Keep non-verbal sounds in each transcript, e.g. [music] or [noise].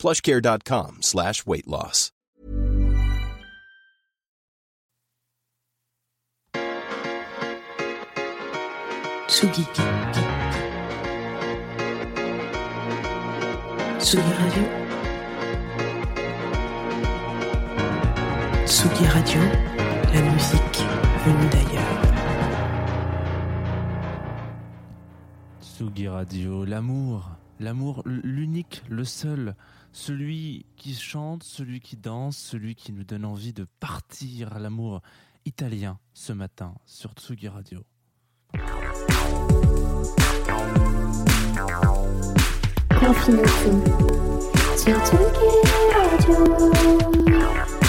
plushcare.com slash weight loss. Tsugi. Tsugi Radio. Tsugi Radio, la musique venue d'ailleurs. Tsugi Radio, l'amour, l'amour, l'unique, le seul, celui qui chante, celui qui danse, celui qui nous donne envie de partir, l'amour italien ce matin sur Tsugi Radio. sur Tsugi Radio.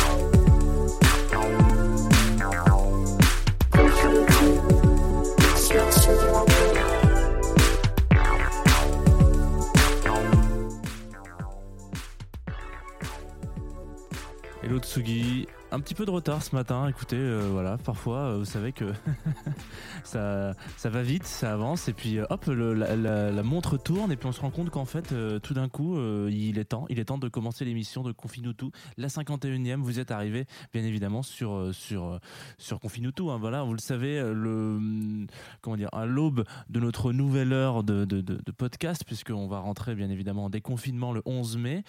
Hello Tsugi, un petit peu de retard ce matin, écoutez, euh, voilà, parfois euh, vous savez que [laughs] ça, va vite, ça avance, et puis euh, hop, le- la, montre tourne, et puis on se rend compte qu'en fait, tout d'un coup, il est temps, il est temps de commencer l'émission de Confine tout, la 51e, vous êtes arrivé bien évidemment sur, sur, sur hein, voilà, vous le savez, le, hum, comment dire, à l'aube de notre nouvelle heure de, de, podcast, puisqu'on va rentrer bien évidemment en déconfinement le 11 mai,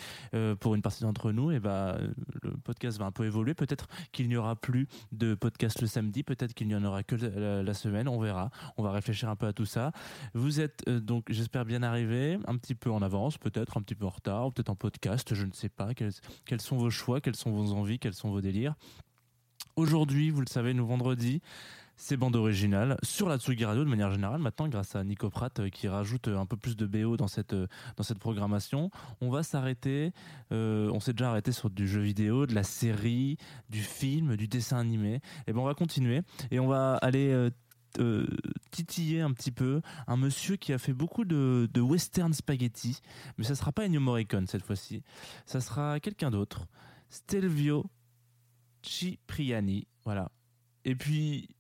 pour une partie d'entre nous, et bah, le podcast va un peu évoluer. Peut-être qu'il n'y aura plus de podcast le samedi, peut-être qu'il n'y en aura que la, semaine, on verra. On va réfléchir un peu à tout ça. Vous êtes euh, donc, j'espère, bien arrivés, un petit peu en avance, peut-être un petit peu en retard, peut-être en podcast, je ne sais pas. Quels, quels sont vos choix, quelles sont vos envies, quels sont vos délires? Aujourd'hui, vous le savez, nous vendredi, c'est bande originale sur la Tsugi Radio de manière générale. Maintenant, grâce à Nico Pratt euh, qui rajoute euh, un peu plus de BO dans cette, euh, dans cette programmation, on va s'arrêter. on s'est déjà arrêté sur du jeu vidéo, de la série, du film, du dessin animé. Et ben, on va continuer et on va aller. titiller un petit peu un monsieur qui a fait beaucoup de, de western spaghetti mais ça sera pas Ennio Morricone cette fois-ci ça sera quelqu'un d'autre Stelvio Cipriani voilà et puis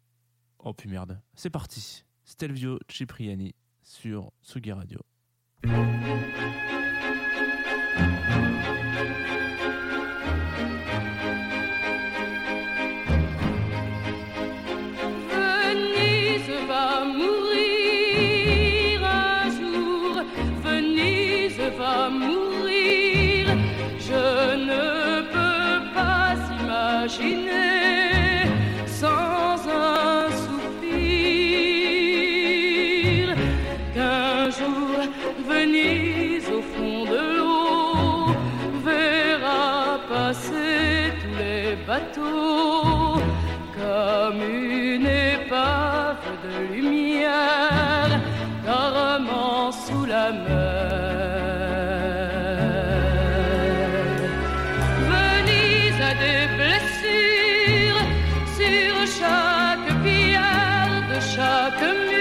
Oh puis merde, c'est parti. Stelvio Cipriani sur Sugi Radio. welcome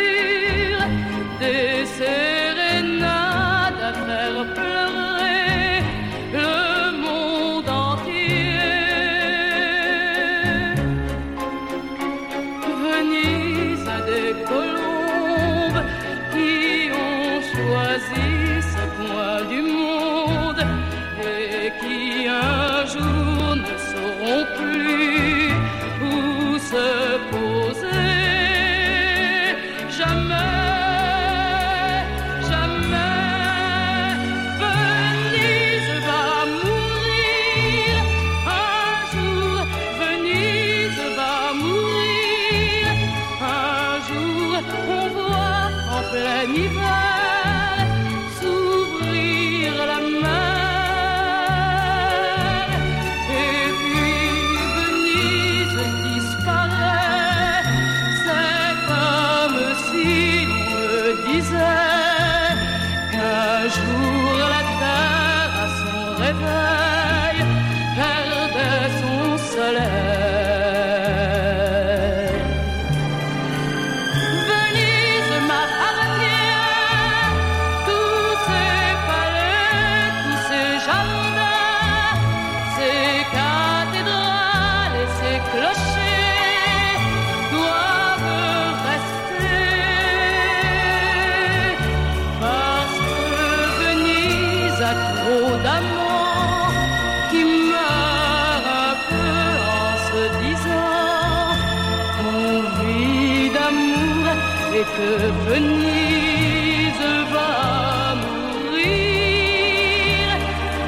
et que Venise va mourir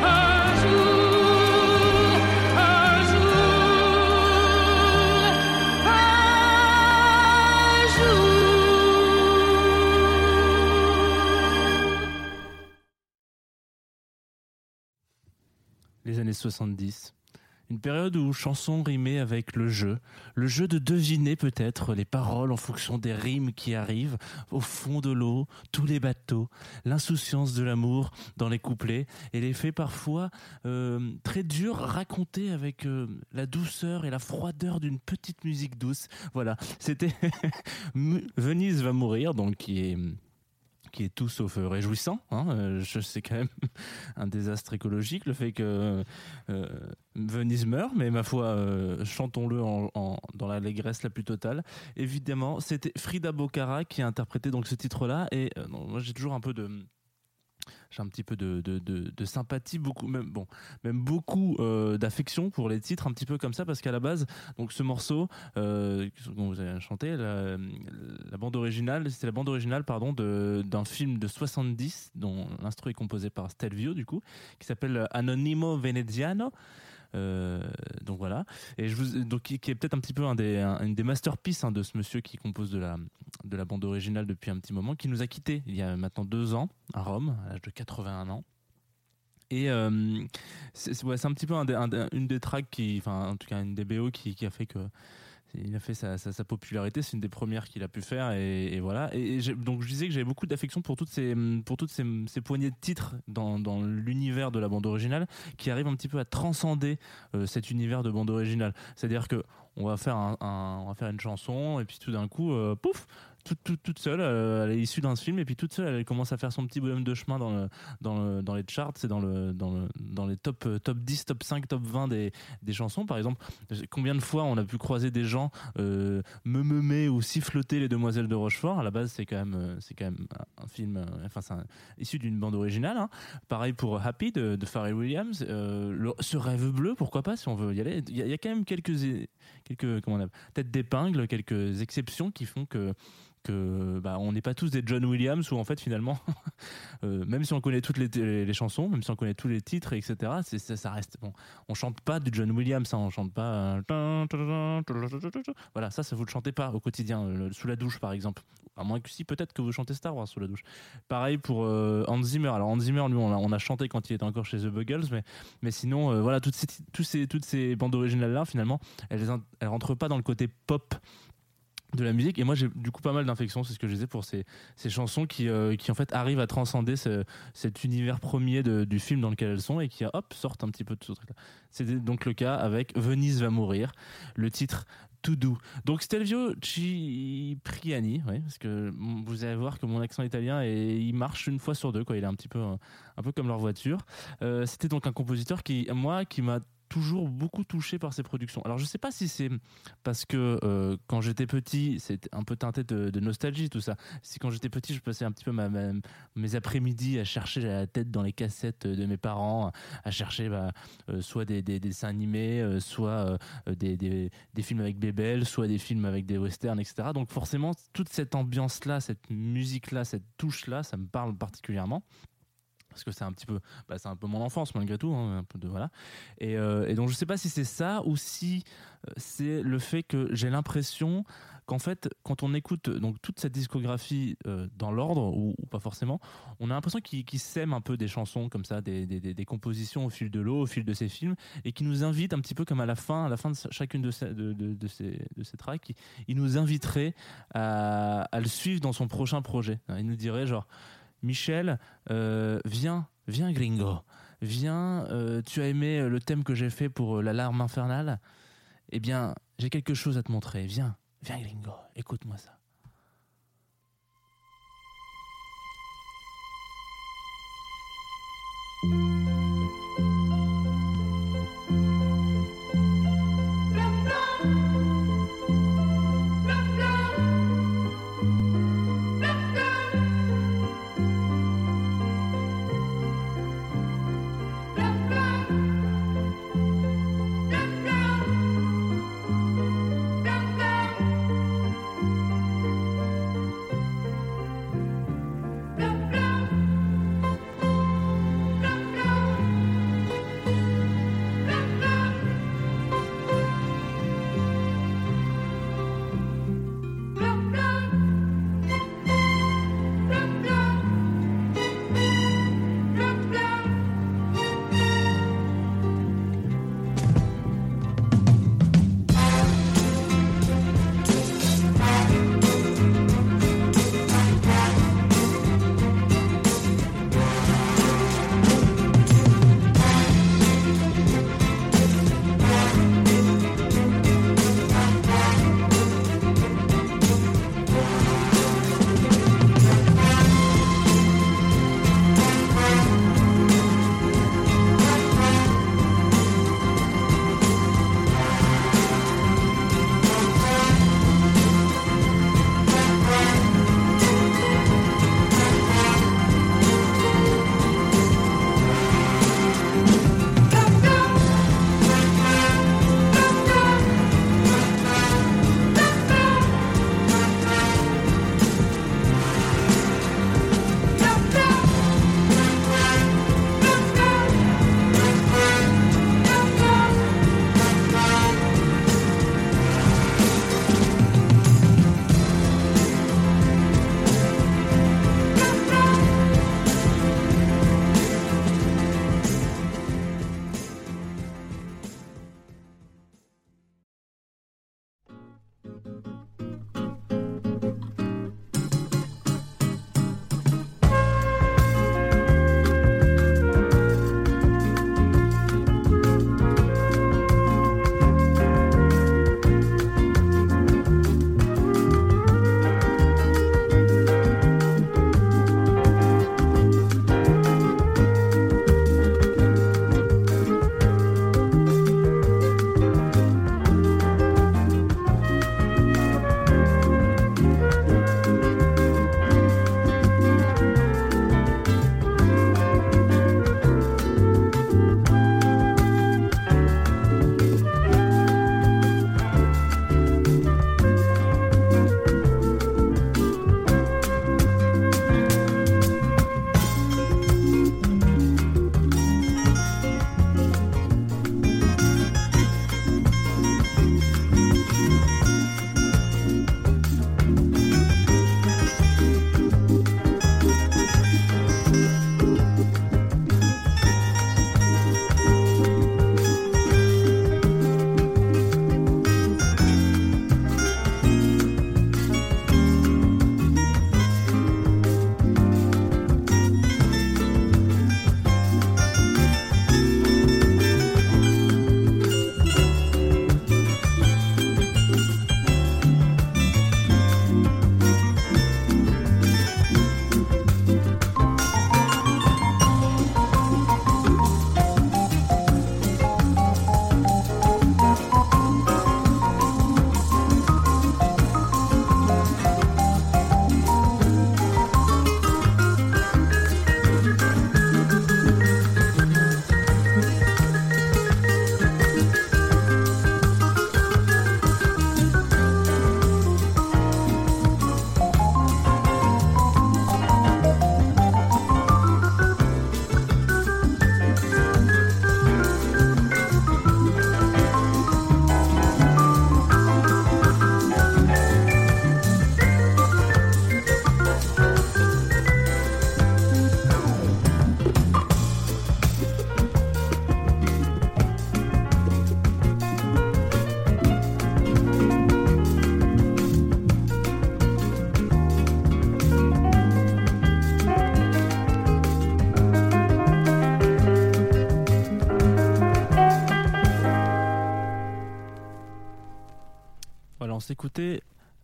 un jour, un jour, un jour. Les années 70. Une période où chansons rimaient avec le jeu, le jeu de deviner peut-être les paroles en fonction des rimes qui arrivent au fond de l'eau, tous les bateaux, l'insouciance de l'amour dans les couplets et les faits parfois euh, très durs racontés avec euh, la douceur et la froideur d'une petite musique douce. Voilà, c'était [laughs] Venise va mourir, donc qui est qui est tout sauf euh, réjouissant. Hein. Euh, je sais quand même [laughs] un désastre écologique, le fait que euh, Venise meurt, mais ma foi, chantons-le dans l'allégresse la plus totale. Évidemment, c'était Frida Bocara qui a interprété donc ce titre-là, et moi j'ai toujours un peu de j'ai un petit peu de, de, de, sympathie, beaucoup, même, bon, même beaucoup euh, d'affection pour les titres, un petit peu comme ça, parce qu'à la base, donc ce morceau euh, vous avez chanté, la, la bande originale, c'était la bande originale, pardon, d'un film de 70 dont l'instru est composé par Stelvio, du coup, qui s'appelle Anonimo Veneziano. Euh, donc voilà, et je vous, donc qui, est peut-être un petit peu un des, un- une des masterpieces hein, de ce monsieur qui compose de la, de la bande originale depuis un petit moment, qui nous a quittés il y a maintenant deux ans à Rome, à l'âge de 81 ans. Et euh, c'est un petit peu une des tracks qui, en tout cas une des BO qui a fait que il a fait sa, popularité. C'est une des premières qu'il a pu faire et, voilà. Et, donc je disais que j'avais beaucoup d'affection pour toutes ces pour toutes ces, poignées de titres dans, l'univers de la bande originale qui arrivent un petit peu à transcender euh, cet univers de bande originale. C'est-à-dire que on va faire on va faire une chanson et puis tout d'un coup, euh, pouf, toute, toute, toute seule, euh, elle est issue d'un film et puis toute seule, elle commence à faire son petit bonhomme de chemin dans, le, dans, le, dans les charts, c'est dans, le, dans, le, dans les top, euh, top 10, top 5, top 20 des, des chansons. Par exemple, combien de fois on a pu croiser des gens euh, me meumer ou siffloter les demoiselles de Rochefort À la base, c'est quand même, euh, quand même un film, enfin, c'est issu d'une bande originale. hein. Pareil pour Happy de, de Williams. Ce rêve bleu, pourquoi pas si on veut y aller. Il y a, quand même quelques, quelques comment on têtes d'épingle, quelques exceptions qui font que que bah, on n'est pas tous des John Williams où en fait finalement [laughs] euh, même si on connaît toutes les, les, chansons même si on connaît tous les titres etc c'est ça, reste bon on chante pas du John Williams hein, on chante pas euh, voilà ça ça vous le chantez pas au quotidien euh, sous la douche par exemple. À moins que si peut-être que vous chantez Star Wars sous la douche. Pareil pour euh, Hans Zimmer. Alors Hans Zimmer lui on a, chanté quand il était encore chez The Buggles mais mais sinon voilà toutes ces tous ces toutes ces bandes originales là finalement elles elles rentrent pas dans le côté pop de la musique. Et moi j'ai du coup pas mal d'infections c'est ce que je disais pour ces, ces chansons qui, euh, qui en fait arrivent à transcender ce- cet univers premier de- du film dans lequel elles sont et qui hop sortent un petit peu de ce truc là c'est donc le cas avec Venise va mourir le titre tout doux donc Stelvio Cipriani ouais, parce que vous allez voir que mon accent italien et il marche une fois sur deux quoi. Il est un petit peu peu comme leur voiture. Euh, c'était donc un compositeur qui moi qui m'a toujours beaucoup touché par ses productions alors je sais pas si c'est parce que euh, quand j'étais petit, c'était un peu teinté de, nostalgie tout ça. Si quand j'étais petit, je passais un petit peu ma, ma- mes après-midi à chercher la tête dans les cassettes de mes parents, à chercher bah, euh, soit des, des- des dessins animés, euh, soit des films avec Bébel, soit des films avec des westerns, etc. Donc forcément, toute cette ambiance-là, cette musique-là, cette touche-là, ça me parle particulièrement parce que c'est un petit peu bah, c'est un peu mon enfance malgré tout hein, un peu de voilà. Et, euh, et donc je sais pas si c'est ça ou si euh, c'est le fait que j'ai l'impression qu'en fait quand on écoute donc toute cette discographie euh, dans l'ordre ou, pas forcément on a l'impression qu'il sème un peu des chansons comme ça des, compositions au fil de l'eau au fil de ces films et qui nous invite un petit peu comme à la fin à la fin de chacune de ces de, de, ces de ces tracks il, nous inviterait à le suivre dans son prochain projet. Il nous dirait genre Michel, euh, viens, viens gringo, viens, euh, tu as aimé le thème que j'ai fait pour euh, l'alarme infernale Eh bien, j'ai quelque chose à te montrer. Viens, viens Gringo, écoute-moi ça.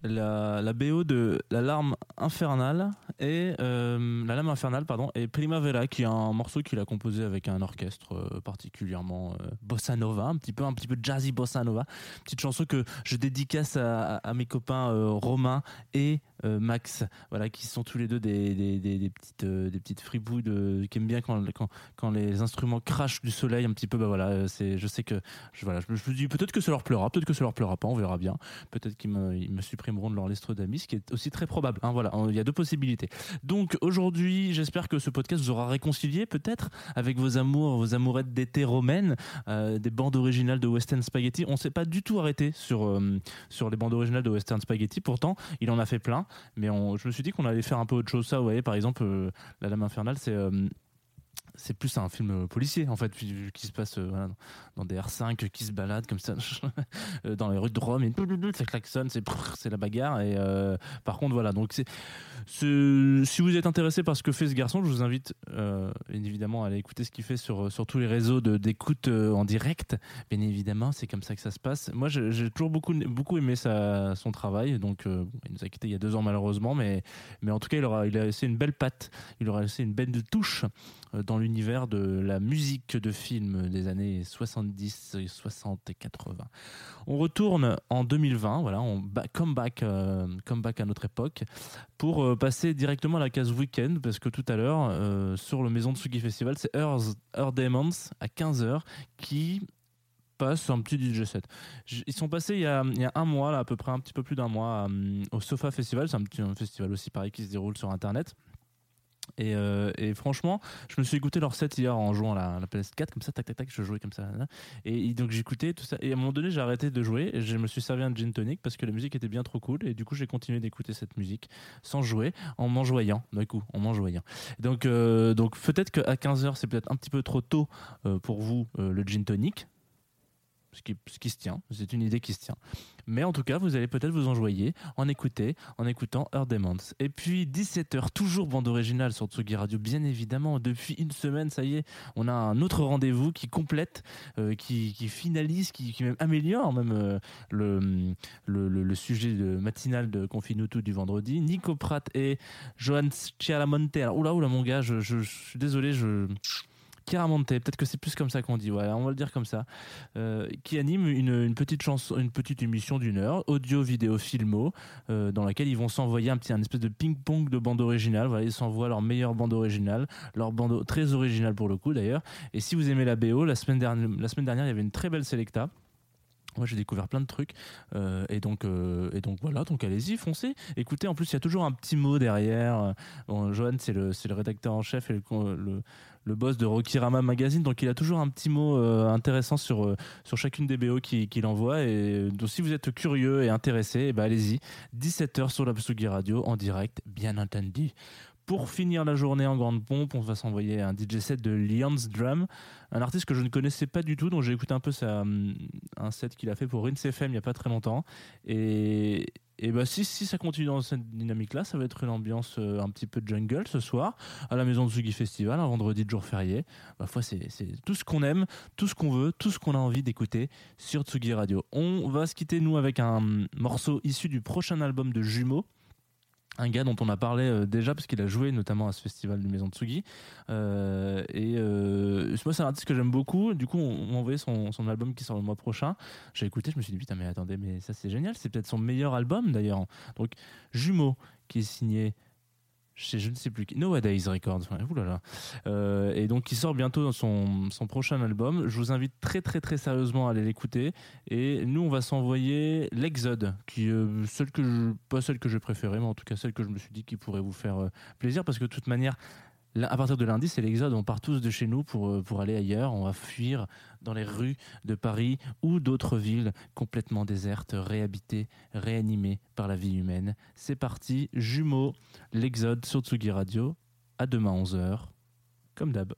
La, la BO de La Larme Infernale et euh, La Lame Infernale, pardon, et Primavera, qui est un morceau qu'il a composé avec un orchestre euh, particulièrement euh, bossa nova, un petit peu, un petit peu jazzy bossa nova. Petite chanson que je dédicace à, mes copains Romain et Max, voilà, qui sont tous les deux des, des, des, petites, des petites fripouilles de, qui aiment bien quand, quand, quand les instruments crachent du soleil un petit peu. Bah voilà, c'est, je sais que, je, voilà, je me dis peut-être que ça leur plaira, peut-être que ça leur plaira pas, on verra bien. Peut-être qu'ils me, ils me supprimeront de leur liste d'amis, ce qui est aussi très probable. hein, voilà, il y a deux possibilités. Donc aujourd'hui, j'espère que ce podcast vous aura réconcilié peut-être avec vos amours, vos amourettes d'été romaines, euh, des bandes originales de Western Spaghetti. On s'est pas du tout arrêté sur euh, sur les bandes originales de Western Spaghetti. Pourtant, il en a fait plein, mais je me suis dit qu'on allait faire un peu autre chose. Ça, vous voyez, par exemple, euh, La Lame Infernale, c'est c'est plus un film euh, policier en fait qui se passe euh, dans des R5 qui se baladent comme ça [laughs] euh, dans les rues de Rome et ça klaxonne c'est la bagarre et par contre voilà donc si vous êtes intéressé par ce que fait ce garçon je vous invite bien évidemment à aller écouter ce qu'il fait sur sur tous les réseaux d'écoute en direct. Bien évidemment c'est comme ça que ça se passe. Moi j'ai toujours beaucoup beaucoup aimé son travail donc il nous a quitté il y a deux ans malheureusement mais mais en tout cas il aura il a laissé une belle patte il aura laissé une belle touche dans l'univers de la musique de film des années 70, 60 et 80. On retourne en 2020, voilà, on come back, euh, come back à notre époque, pour euh, passer directement à la case week-end, parce que tout à l'heure, euh, sur le Maison de Sugi Festival, c'est Earth, Demons à 15h qui passe un petit DJ set. Ils sont passés il y, a, un mois, là, à peu près un petit peu plus d'un mois, euh, au Sofa Festival. C'est un, petit, festival aussi pareil qui se déroule sur Internet. Et, euh, et franchement, je me suis écouté leur set hier en jouant la, la PS4, comme ça, tac, tac, tac, je jouais comme ça. Et, donc j'écoutais tout ça. Et à un moment donné, j'ai arrêté de jouer. Et je me suis servi un gin tonic parce que la musique était bien trop cool. Et du coup, j'ai continué d'écouter cette musique sans jouer, en m'enjoyant, coup, en m'enjoyant. Donc, euh, donc peut-être qu'à 15h, c'est peut-être un petit peu trop tôt euh, pour vous, le gin tonic. Ce qui, ce qui se tient, c'est une idée qui se tient. Mais en tout cas, vous allez peut-être vous enjoyer en écouter, en écoutant Earth Demons. Et puis 17h, toujours bande originale sur Tsugi Radio, bien évidemment. Depuis une semaine, ça y est, on a un autre rendez-vous qui complète, euh, qui, finalise, qui, même améliore même euh, le, sujet de, matinal de Confinutu du vendredi. Nico Pratt et Johan Chiaramonte. Alors, oula, oula, mon gars, je- je suis désolé, je. Chiaramonte, peut-être que c'est plus comme ça qu'on dit, voilà, on va le dire comme ça, euh, qui anime une, une petite chanson, une petite émission d'une heure, audio, vidéo, filmo, euh, dans laquelle ils vont s'envoyer un petit, un espèce de ping-pong de bande originale. Voilà, ils s'envoient leur meilleure bande originale, leur bande très originale pour le coup d'ailleurs. Et si vous aimez la BO, la semaine dernière, la semaine dernière, il y avait une très belle Selecta. Moi, j'ai découvert plein de trucs euh, et donc euh, et donc voilà. Donc allez-y, foncez. Écoutez, en plus, il y a toujours un petit mot derrière. Euh, Bon, Johan, c'est le le rédacteur en chef et le, le boss de Rokirama Magazine, donc il a toujours un petit mot intéressant sur sur chacune des BO qu'il envoie. Et donc si vous êtes curieux et intéressé, eh ben, allez-y. 17h sur la Tsugi Radio en direct, bien entendu. Pour finir la journée en grande pompe, on va s'envoyer un DJ set de Leon's Drum, un artiste que je ne connaissais pas du tout, dont j'ai écouté un peu sa, hum, un set qu'il a fait pour Rinse FM il n'y a pas très longtemps. Et, et bah si, si ça continue dans cette dynamique-là, ça va être une ambiance euh, un petit peu jungle ce soir, à la maison de Sugi Festival, un vendredi de jour férié. Ma foi, c'est c'est tout ce qu'on aime, tout ce qu'on veut, tout ce qu'on a envie d'écouter sur Tsugi Radio. On va se quitter, nous, avec un morceau issu du prochain album de Jumeaux un gars dont on a parlé euh, déjà parce qu'il a joué notamment à ce festival du Maison Tsugi. Euh, et euh, moi c'est un artiste que j'aime beaucoup. Du coup on m'a envoyé son, son album qui sort le mois prochain. J'ai écouté je me suis dit putain mais attendez mais ça c'est génial. C'est peut-être son meilleur album d'ailleurs. Donc Jumeaux qui est signé je ne sais plus qui. Nowadays Records ouais, oulala. Euh, et donc il sort bientôt dans son, son prochain album. Je vous invite très très très sérieusement à aller l'écouter. Et nous, on va s'envoyer l'Exode, qui euh, je, pas celle que j'ai préférée, mais en tout cas celle que je me suis dit qui pourrait vous faire euh, plaisir, parce que de toute manière, à partir de lundi, c'est l'Exode. On part tous de chez nous pour, euh, pour aller ailleurs. On va fuir dans les rues de Paris ou d'autres villes complètement désertes, réhabitées, réanimées par la vie humaine. C'est parti, jumeaux, l'Exode sur Tsugi Radio. À demain 11h, comme d'hab.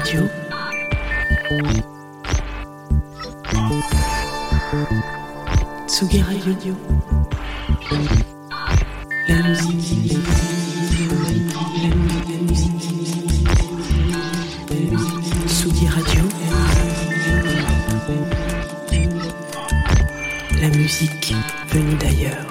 Radio. Radio. La musique. La musique. Radio. La musique venue d'ailleurs.